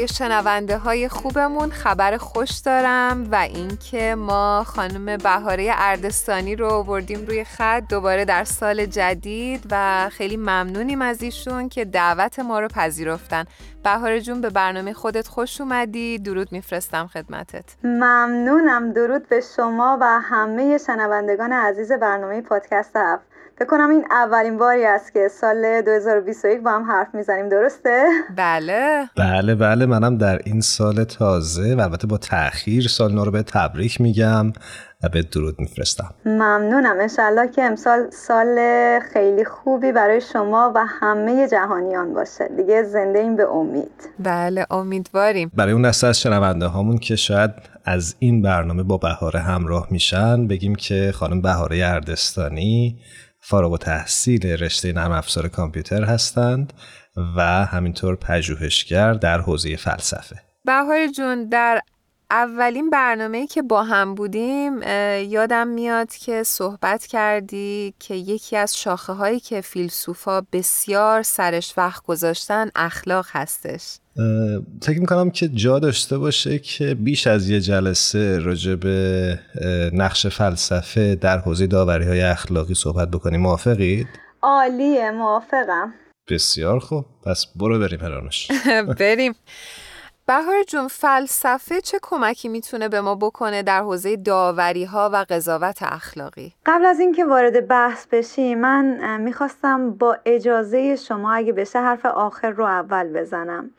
برای شنونده های خوبمون خبر خوش دارم و اینکه ما خانم بهاره اردستانی رو آوردیم روی خط دوباره در سال جدید و خیلی ممنونیم از ایشون که دعوت ما رو پذیرفتن. بهاره جون به برنامه خودت خوش اومدی. درود میفرستم خدمتت. ممنونم. درود به شما و همه شنوندگان عزیز برنامه پادکست هفت. فکر کنم این اولین باری است که سال 2021 با هم حرف می‌زنیم درسته؟ بله. بله بله. منم در این سال تازه و البته با تاخیر سال نو رو به تبریک میگم و به درود میفرستم. ممنونم. انشالله که امسال سال خیلی خوبی برای شما و همه جهانیان باشه. دیگه زنده این به امید. بله امیدواریم. برای اون دسته از شنونده هامون که شاید از این برنامه با بهاره همراه میشن بگیم که خانم بهاره اردستانی فارغ و تحصیل رشته نرم افزار کامپیوتر هستند و همینطور پژوهشگر در حوزه فلسفه. بهار جون در اولین برنامه که با هم بودیم یادم میاد که صحبت کردی که یکی از شاخه هایی که فیلسوفا بسیار سرش وقت گذاشتن اخلاق هستش. فکر می‌کنم که جا داشته باشه که بیش از یه جلسه راجع به نقش فلسفه در حوزه داوری های اخلاقی صحبت بکنیم. موافقید؟ عالیه موافقم. بسیار خوب. پس برو بریم هرانوش بریم. بهار جون فلسفه چه کمکی می‌تونه به ما بکنه در حوزه داوری ها و قضاوت اخلاقی؟ قبل از اینکه وارد بحث بشی من می‌خواستم با اجازه شما اگه بشه حرف آخر رو اول بزنم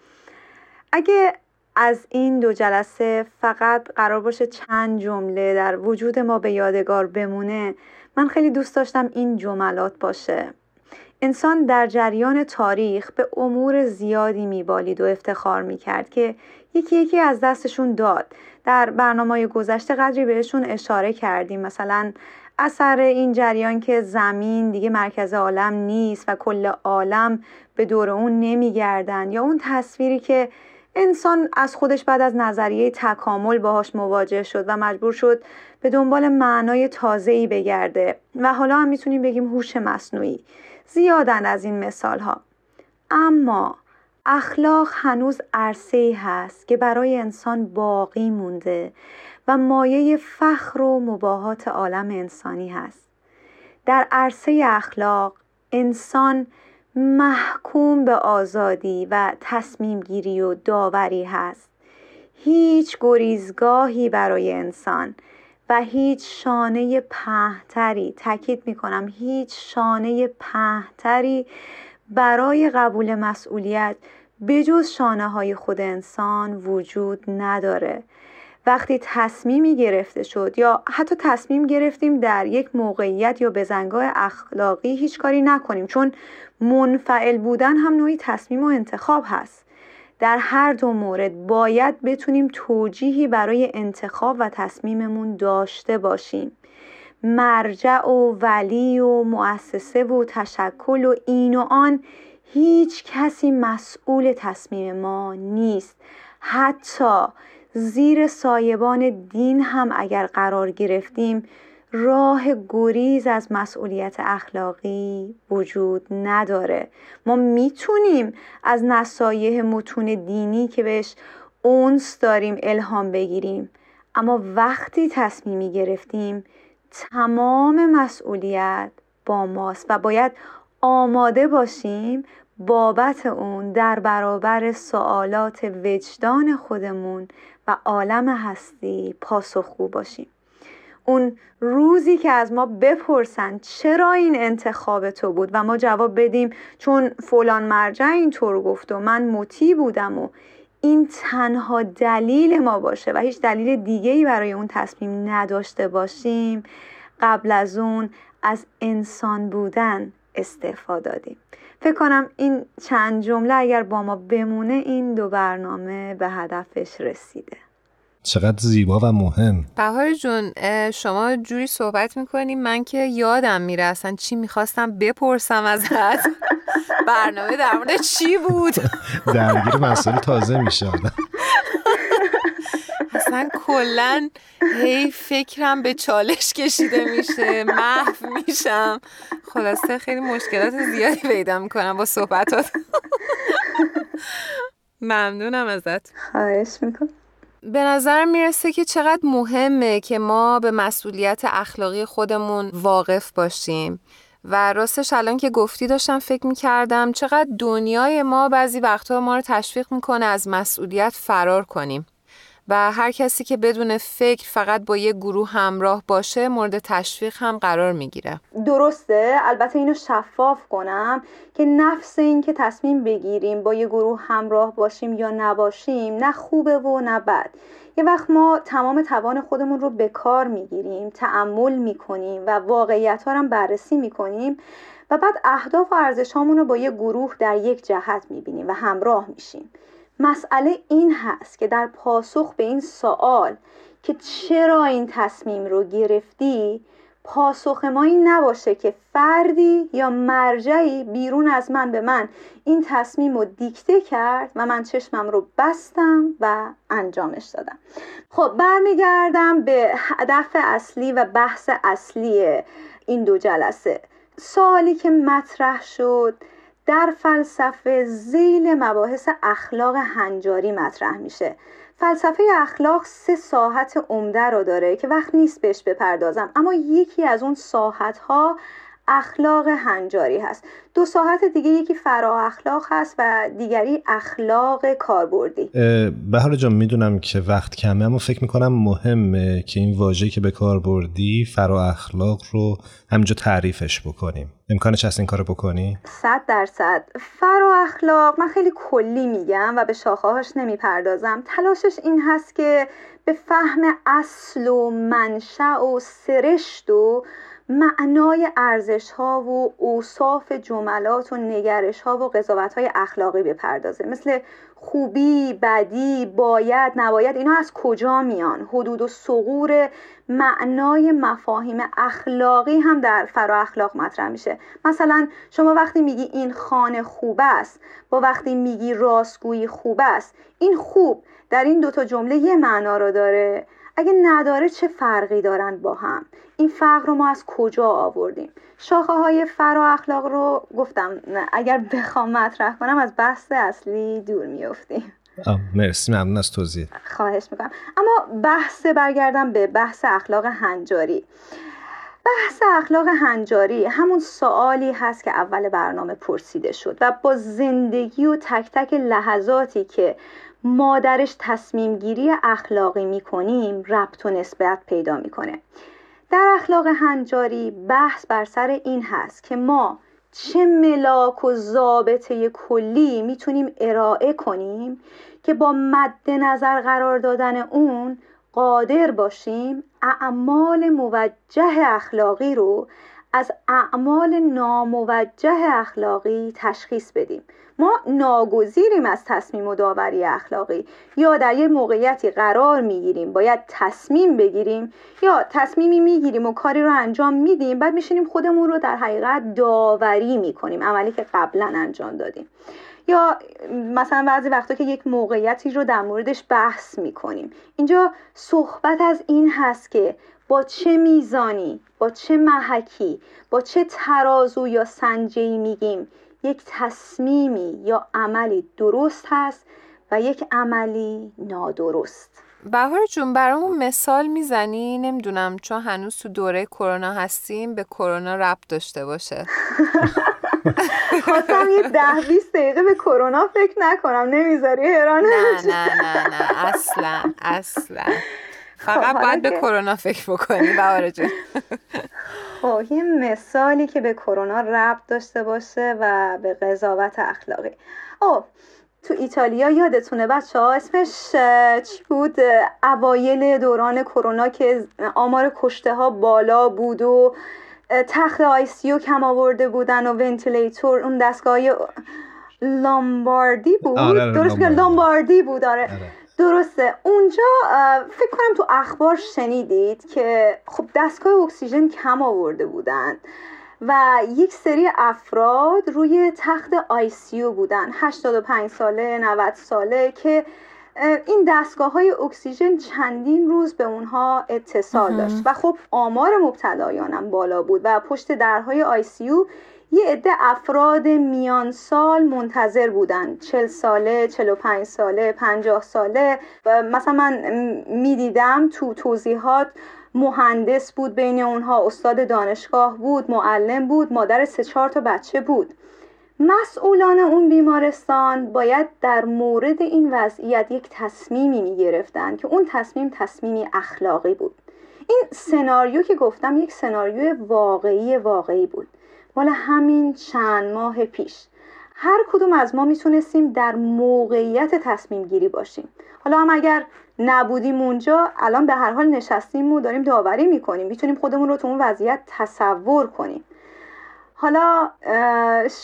اگه از این دو جلسه فقط قرار باشه چند جمله در وجود ما به یادگار بمونه من خیلی دوست داشتم این جملات باشه انسان در جریان تاریخ به امور زیادی میبالید و افتخار می‌کرد که یکی یکی از دستشون داد. در برنامه گذشته قدری بهشون اشاره کردیم. مثلا اثر این جریان که زمین دیگه مرکز عالم نیست و کل عالم به دور اون نمیگردن یا اون تصویری که انسان از خودش بعد از نظریه تکامل باهاش مواجه شد و مجبور شد به دنبال معنای تازه‌ای بگرده. و حالا هم می‌تونیم بگیم هوش مصنوعی. زیادن از این مثال ها اما اخلاق هنوز عرصه هست که برای انسان باقی مونده و مایه فخر و مباهات عالم انسانی هست. در عرصه اخلاق انسان محکوم به آزادی و تصمیم گیری و داوری هست. هیچ گریزگاهی برای انسان و هیچ شانه پهتری تاکید می کنم هیچ شانه پهتری برای قبول مسئولیت بجز شانه های خود انسان وجود نداره. وقتی تصمیمی گرفته شد یا حتی تصمیم گرفتیم در یک موقعیت یا بزنگاه اخلاقی هیچ کاری نکنیم چون منفعل بودن هم نوعی تصمیم و انتخاب هست. در هر دو مورد باید بتونیم توجیهی برای انتخاب و تصمیممون داشته باشیم. مرجع و ولی و مؤسسه و تشکل و این و آن هیچ کسی مسئول تصمیم ما نیست. حتی زیر سایبان دین هم اگر قرار گرفتیم راه گریز از مسئولیت اخلاقی وجود نداره. ما می‌تونیم از نصایح متون دینی که بهش اونس داریم الهام بگیریم. اما وقتی تصمیمی گرفتیم تمام مسئولیت با ماست و باید آماده باشیم بابت اون در برابر سوالات وجدان خودمون و عالم هستی پاسخگو باشیم. اون روزی که از ما بپرسن چرا این انتخاب تو بود و ما جواب بدیم چون فلان مرجع اینطور گفت و من مطیع بودم و این تنها دلیل ما باشه و هیچ دلیل دیگه ای برای اون تصمیم نداشته باشیم قبل از اون از انسان بودن استعفا دادیم. فکر کنم این چند جمله اگر با ما بمونه این دو برنامه به هدفش رسیده. چقدر زیبا و مهم. بهار جون شما جوری صحبت می‌کنی من که یادم میره اصلا چی می‌خواستم بپرسم ازت. برنامه در مورد چی بود؟ درگیر مسئله تازه میشه اصلا کلا هی فکرم به چالش کشیده میشه محو میشم. خلاصه خیلی مشکلات زیادی پیدا می‌کنم با صحبتات. ممنونم ازت. خواهش می‌کنم. به نظر می‌رسه که چقدر مهمه که ما به مسئولیت اخلاقی خودمون واقف باشیم. و راستش الان که گفتی داشتم فکر می‌کردم چقدر دنیای ما بعضی وقتها ما رو تشویق می‌کنه از مسئولیت فرار کنیم. و هر کسی که بدون فکر فقط با یه گروه همراه باشه مورد تشویق هم قرار می‌گیره. درسته. البته اینو شفاف کنم که نفس این که تصمیم بگیریم با یه گروه همراه باشیم یا نباشیم نه خوبه و نه بد. یه وقت ما تمام توان خودمون رو به کار می‌گیریم تعمل می‌کنیم و واقعیت ها رو بررسی می‌کنیم و بعد اهداف و ارزش رو با یه گروه در یک جهت می‌بینیم و همراه میشیم. مسئله این هست که در پاسخ به این سوال که چرا این تصمیم رو گرفتی پاسخ ما این نباشه که فردی یا مرجعی بیرون از من به من این تصمیم رو دیکته کرد و من چشمم رو بستم و انجامش دادم. خب برمیگردم به هدف اصلی و بحث اصلی این دو جلسه. سوالی که مطرح شد در فلسفه زیل مباحث اخلاق هنجاری مطرح میشه. فلسفه اخلاق سه ساحت عمده رو داره که وقت نیست بهش بپردازم اما یکی از اون ساحت ها اخلاق هنجاری هست. دو ساحت دیگه یکی فرا اخلاق هست و دیگری اخلاق کاربردی. بهار جان می‌دونم که وقت کمه اما فکر می‌کنم مهمه که این واژه که به کار بردی فرا اخلاق رو همینجا تعریفش بکنیم. امکانش هست این کارو بکنی؟ صد درصد. فرا اخلاق من خیلی کلی میگم و به شاخهاش نمی‌پردازم. تلاشش این هست که به فهم اصل و منشأ و سرشت و معنای ارزش ها و اوصاف جملات و نگرش ها و قضاوت های اخلاقی بپردازه. مثل خوبی، بدی، باید، نباید اینا از کجا میان؟ حدود و سغور معنای مفاهیم اخلاقی هم در فرا اخلاق مطرح میشه. مثلا شما وقتی میگی این خانه خوب است با وقتی میگی راستگویی خوب است این خوب در این دوتا جمله یه معنا رو داره. اگه نداره چه فرقی دارن با هم؟ این فرق رو ما از کجا آوردیم؟ شاخه های فرا اخلاق رو گفتم اگر بخوام مطرح کنم از بحث اصلی دور میفتیم مرسی ممنون از توضیح. خواهش می‌کنم. اما بحث برگردم به بحث اخلاق هنجاری. بحث اخلاق هنجاری همون سوالی هست که اول برنامه پرسیده شد و با زندگی و تک تک لحظاتی که ما درش تصمیم گیری اخلاقی می‌کنیم ربط و نسبت پیدا می‌کنه. در اخلاق هنجاری بحث بر سر این هست که ما چه ملاک و ضابطه کلی می‌تونیم ارائه کنیم که با مد نظر قرار دادن اون قادر باشیم اعمال موجه اخلاقی رو از اعمال ناموجه اخلاقی تشخیص بدیم. ما ناگزیریم از تصمیم و داوری اخلاقی یا در یه موقعیتی قرار می‌گیریم باید تصمیم بگیریم یا تصمیمی می‌گیریم و کاری رو انجام میدیم بعد میشینیم خودمون رو در حقیقت داوری می‌کنیم عملی که قبلا انجام دادیم. یا مثلا بعضی وقتا که یک موقعیتی رو در موردش بحث می‌کنیم. اینجا صحبت از این هست که با چه میزانی با چه محکی با چه ترازو یا سنجی میگیم؟ یک تصمیمی یا عملی درست هست و یک عملی نادرست. بهار جون برامون مثال می‌زنی؟ نمی‌دونم چون هنوز تو دوره کرونا هستیم به کرونا ربط داشته باشه. خواستم یه ده بیست دقیقه به کرونا فکر نکنم. نمی‌ذاری؟ هرانه نه نه نه نه. اصلا اصلا. فقط خب، باید به کرونا فکر بکنی بهار جون. خب یه مثالی که به کرونا ربط داشته باشه و به قضاوت اخلاقی. او تو ایتالیا یادتونه بچه ها اسمش چی بود؟ اوایل دوران کرونا که آمار کشته ها بالا بود و تخت ICU کم آورده بودن و ventilator اون دستگاه لامباردی بود؟ آره, آره، درست که لامباردی بود آره, آره. درسته. اونجا فکر کنم تو اخبار شنیدید که خب دستگاه اکسیژن کم آورده بودن و یک سری افراد روی تخت ICU بودن. 85 ساله 90 ساله که این دستگاه های اکسیژن چندین روز به اونها اتصال داشت. و خب آمار مبتلایانم بالا بود و پشت درهای ICU یه عده افراد میان سال منتظر بودن. چل ساله، چل و پنج ساله، پنجاه ساله. و مثلا من می‌دیدم تو توضیحات مهندس بود بین اونها استاد دانشگاه بود معلم بود مادر سه چهار تا بچه بود. مسئولان اون بیمارستان باید در مورد این وضعیت یک تصمیمی می گرفتن که اون تصمیم تصمیمی اخلاقی بود. این سناریو که گفتم یک سناریو واقعی واقعی بود. مال همین چند ماه پیش. هر کدوم از ما می‌تونستیم در موقعیت تصمیم گیری باشیم. حالا هم اگر نبودیم اونجا الان به هر حال نشستیم و داریم داوری می‌کنیم. می‌تونیم خودمون رو تو اون وضعیت تصور کنیم. حالا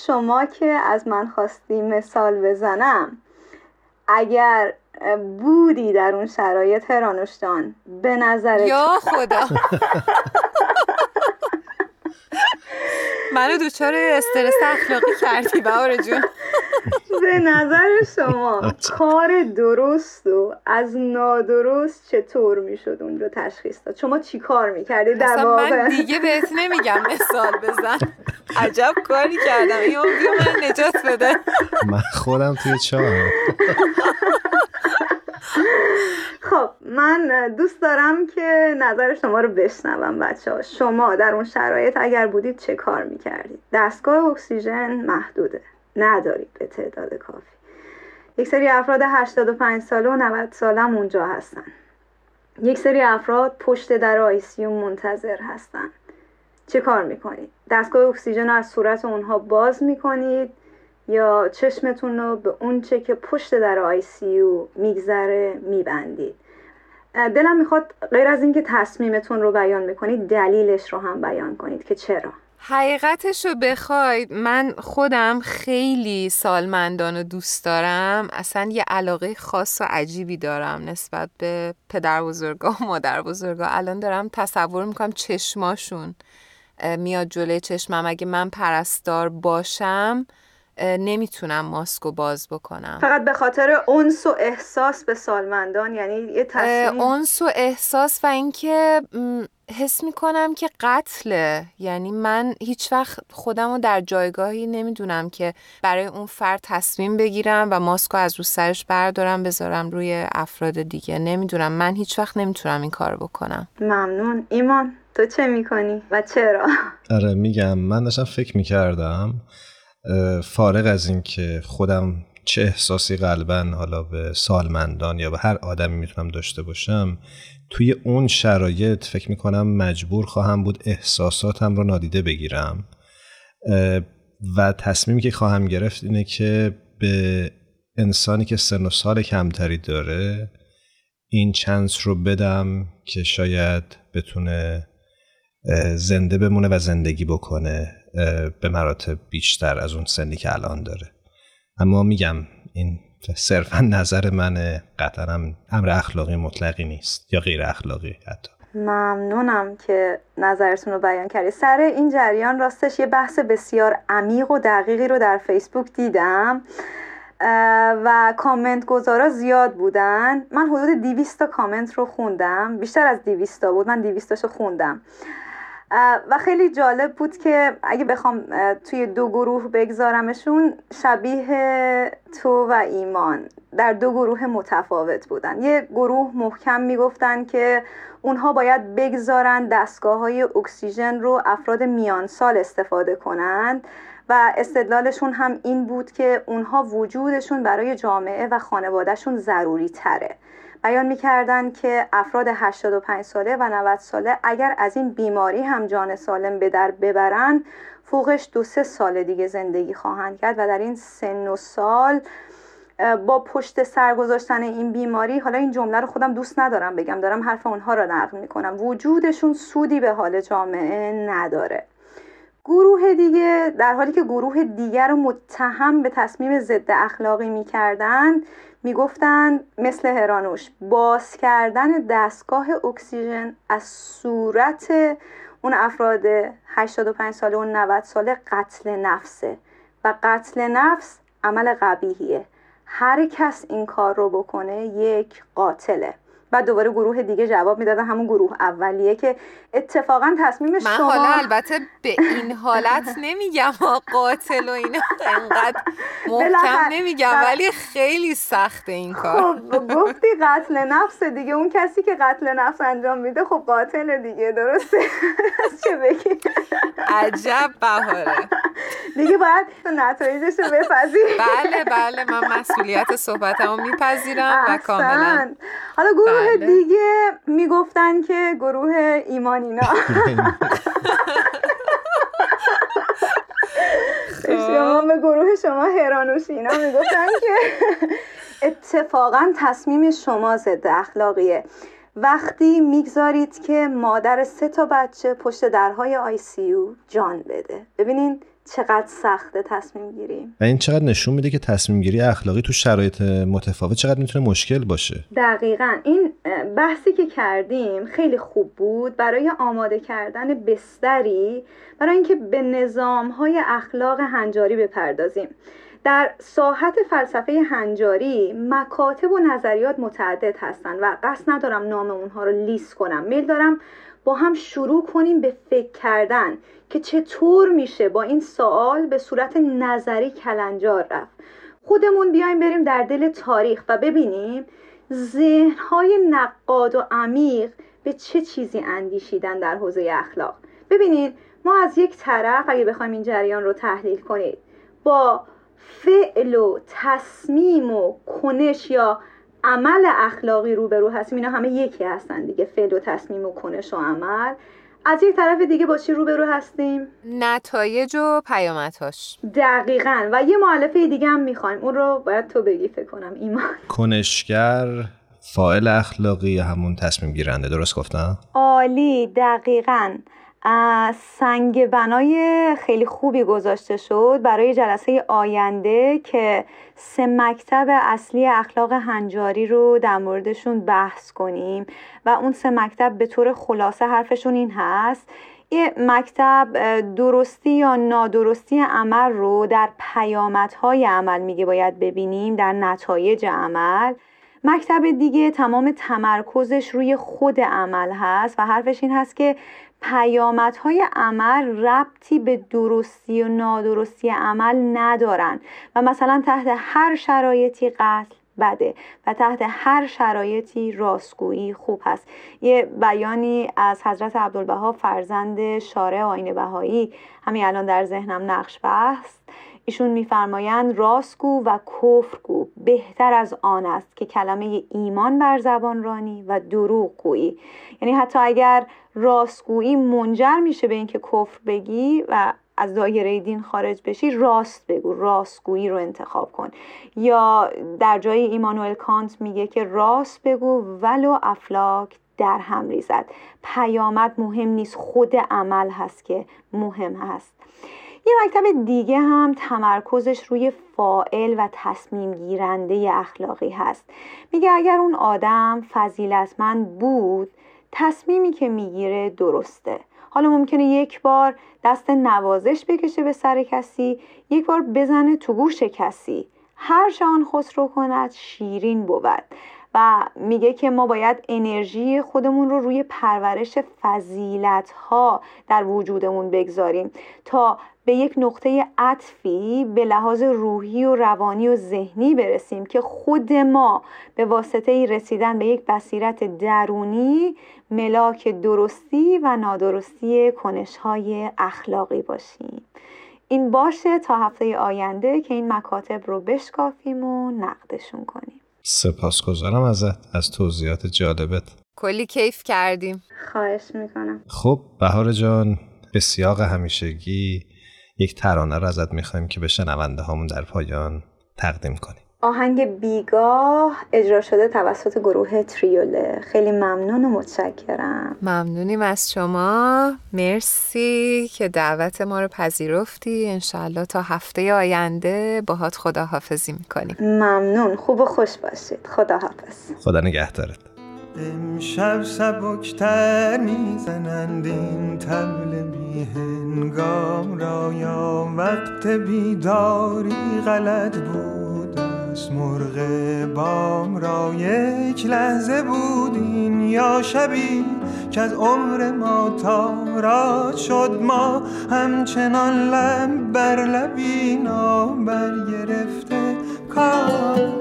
شما که از من خواستی مثال بزنم اگر بودی در اون شرایط هرانوشتان به نظر یا خدا. منو دوچار استرس اخلاقی کردی بهار جون. به نظر شما کار درست و از نادرست چطور می‌شد اونجا تشخیص داد؟ شما چی کار می‌کردی؟ در واقع من دیگه بهت نمیگم مثال بزن. عجب کاری کردم. این بیا من نجات بده. من خودم توی چهار خب من دوست دارم که نظر شما رو بشنوم بچه ها شما در اون شرایط اگر بودید چه کار می‌کردید؟ دستگاه اکسیژن محدوده. ندارید به تعداد کافی. یک سری افراد 85 ساله و 90 ساله هم اونجا هستن. یک سری افراد پشت در آیسیوم منتظر هستن. چه کار می‌کنید؟ دستگاه اکسیژن رو از صورت اونها باز می‌کنید؟ یا چشمتون رو به اونچه که پشت در آیسیو میگذره میبندید. دلم می‌خواد غیر از اینکه تصمیمتون رو بیان می‌کنید دلیلش رو هم بیان کنید که چرا. حقیقتش رو بخواید من خودم خیلی سالمندان رو دوست دارم. اصلا یه علاقه خاص و عجیبی دارم نسبت به پدر بزرگا و مادر بزرگا الان دارم تصور می‌کنم چشماشون میاد جلوی چشمم. اگه من پرستار باشم نمی‌تونم ماسکو باز بکنم. فقط به خاطر اونس و احساس به سالمندان یعنی یه تصمیم اونس و احساس و اینکه حس می‌کنم که قتله. یعنی من هیچ وقت خودم رو در جایگاهی نمی‌دونم که برای اون فرد تصمیم بگیرم و ماسکو از رو سرش بردارم بذارم روی افراد دیگه. نمی‌دونم. من هیچ وقت نمی‌تونم این کار بکنم. ممنون. ایمان تو چه می‌کنی و چرا؟ آره میگم. من داشتم فکر می‌کردم فارغ از اینکه خودم چه احساسی قلبا حالا به سالمندان یا به هر آدمی می‌تونم داشته باشم توی اون شرایط فکر می‌کنم مجبور خواهم بود احساساتم رو نادیده بگیرم. و تصمیمی که خواهم گرفت اینه که به انسانی که سن و سال کمتری داره این چانس رو بدم که شاید بتونه زنده بمونه و زندگی بکنه. به مراتب بیشتر از اون سنی که الان داره. اما میگم این صرفا نظر من قطعا امر اخلاقی مطلقی نیست یا غیر اخلاقی حتی. ممنونم که نظرتون رو بیان کردی. سر این جریان راستش یه بحث بسیار عمیق و دقیقی رو در فیسبوک دیدم و کامنت گذارا زیاد بودن. من حدود 200 تا کامنت رو خوندم. بیشتر از 200 تا بود. من 200 رو خوندم. و خیلی جالب بود که اگه بخوام توی دو گروه بگذارمشون شبیه تو و ایمان در دو گروه متفاوت بودن. یه گروه محکم می‌گفتن که اونها باید بگذارن دستگاه های اکسیژن رو افراد میان سال استفاده کنند و استدلالشون هم این بود که اونها وجودشون برای جامعه و خانوادهشون ضروری تره بیان می‌کردن که افراد 85 ساله و 90 ساله اگر از این بیماری هم جان سالم به در ببرن فوقش دو سه سال دیگه زندگی خواهند کرد و در این سن و سال با پشت سر گذاشتن این بیماری حالا این جمله رو خودم دوست ندارم بگم دارم حرف اونها رو نقل می‌کنم. وجودشون سودی به حال جامعه نداره. گروه دیگه در حالی که گروه دیگر رو متهم به تصمیم ضد اخلاقی می‌کردند می‌گفتند مثل هرانوش باز کردن دستگاه اکسیژن از صورت اون افراد 85 ساله و 90 ساله قتل نفسه و قتل نفس عمل قبیهیه هر کس این کار رو بکنه یک قاتله. بعد دوباره گروه دیگه جواب می‌دادن همون گروه اولیه که اتفاقا تصمیم من شما حالا البته به این حالت نمیگم قاتل و اینا انقدر محکم نمیگم ولی خیلی سخته این کار. خب گفتی قتل نفس دیگه اون کسی که قتل نفس انجام میده خب قاتل دیگه درسته؟ چه بگی؟ عجب بهاره. دیگه باید نتایجش رو بپذیری بله بله من مسئولیت صحبتمو میپذیرم و کاملا. حالا گروه بله. دیگه می‌گفتن که گروه ایمانینا شما به گروه شما هرانوش اینا می‌گفتن که اتفاقا تصمیم شما ضد اخلاقیه. وقتی می‌گذارید که مادر سه تا بچه پشت درهای آی سی جان بده. ببینین چقدر سخته تصمیم گیری. و این چقدر نشون میده که تصمیم گیری اخلاقی تو شرایط متفاوت چقدر می‌تونه مشکل باشه. دقیقا. این بحثی که کردیم خیلی خوب بود برای آماده کردن بستری برای اینکه به نظام های اخلاق هنجاری بپردازیم. در ساحت فلسفه هنجاری مکاتب و نظریات متعدد هستند و قصد ندارم نام اونها رو لیست کنم. میل دارم با هم شروع کنیم به فکر کردن. که چطور میشه با این سوال به صورت نظری کلنجار رفت. خودمون بیایم بریم در دل تاریخ و ببینیم ذهنهای نقاد و عمیق به چه چیزی اندیشیدن در حوزه اخلاق. ببینید ما از یک طرف اگه بخوایم این جریان رو تحلیل کنید با فعل و تصمیم و کنش یا عمل اخلاقی روبرو هستیم. اینا همه یکی هستن دیگه فعل و تصمیم و کنش و عمل. از یک طرف دیگه با چی روبرو هستیم؟ نتایج و پیامدهاش. دقیقا. و یه معلفه دیگه هم می‌خوایم. اون رو باید تو بگی فکر کنم ایمان. کنشگر فائل اخلاقی همون تصمیم گیرنده. درست گفتم؟ عالی. دقیقا. سنگ بنای خیلی خوبی گذاشته شد برای جلسه آینده که سه مکتب اصلی اخلاق هنجاری رو در موردشون بحث کنیم و اون سه مکتب به طور خلاصه حرفشون این هست. یه مکتب درستی یا نادرستی عمل رو در پیامدهای عمل میگه باید ببینیم در نتایج عمل. مکتب دیگه تمام تمرکزش روی خود عمل هست و حرفش این هست که پیامدهای عمل ربطی به درستی و نادرستی عمل ندارن و مثلا تحت هر شرایطی قتل بده و تحت هر شرایطی راستگویی خوب هست. یه بیانی از حضرت عبدالبها فرزند شارع آین بهایی همین الان در ذهنم نقش بست. ایشون میفرمایند راستگو و کفرگو بهتر از آن است که کلمه ایمان بر زبان رانی و دروغ گویی یعنی حتی اگر راستگویی منجر میشه به اینکه کفر بگی و از دایره دین خارج بشی راست بگو راستگویی رو انتخاب کن. یا در جای ایمانوئل کانت میگه که راست بگو ولو افلاک در هم ریزد. پیامد مهم نیست خود عمل هست که مهم هست. یه مکتب دیگه هم تمرکزش روی فائل و تصمیم گیرنده اخلاقی هست. میگه اگر اون آدم فضیلتمند بود تصمیمی که می‌گیره درسته. حالا ممکنه یک بار دست نوازش بکشه به سر کسی یک بار بزنه تو گوش کسی. هر شان خسرو کند شیرین بود. و میگه که ما باید انرژی خودمون رو روی پرورش فضیلت ها در وجودمون بگذاریم تا به یک نقطه عطفی به لحاظ روحی و روانی و ذهنی برسیم که خود ما به واسطه رسیدن به یک بصیرت درونی ملاک درستی و نادرستی کنش های اخلاقی باشیم. این باشه تا هفته آینده که این مکاتب رو بشکافیم و نقدشون کنیم. سپاسگزارم ازت از توضیحات جالبت. کلی کیف کردیم. خواهش می‌کنم. خب بهار جان به سیاق همیشگی یک ترانه رو ازت می‌خوایم که به شنونده هامون در پایان تقدیم کنیم. آهنگ بیگاه اجرا شده توسط گروه تریوله خیلی ممنون و متشکرم. ممنونیم از شما. مرسی که دعوت ما رو پذیرفتی. انشالله تا هفته آینده باهات خداحافظی می‌کنیم. ممنون. خوب و خوش باشید. خداحافظ. خدا نگهدارت. امشب سبکتر می‌زنند این تبل بی هنگام را. یا وقت بیداری غلط بود. مرغ بام را یک لحظه بودین یا شبی که از عمر ما تارا شد ما همچنان لب بر لبی بر گرفته کار.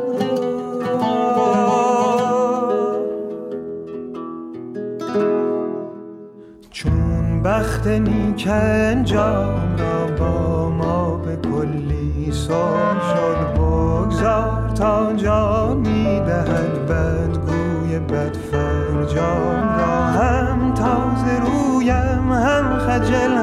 بخت نیک انجام را با ما به کلی سر شد بگذار تا جان می‌دهد بدگوی بد فرجام را. هم تازه رویم هم خجل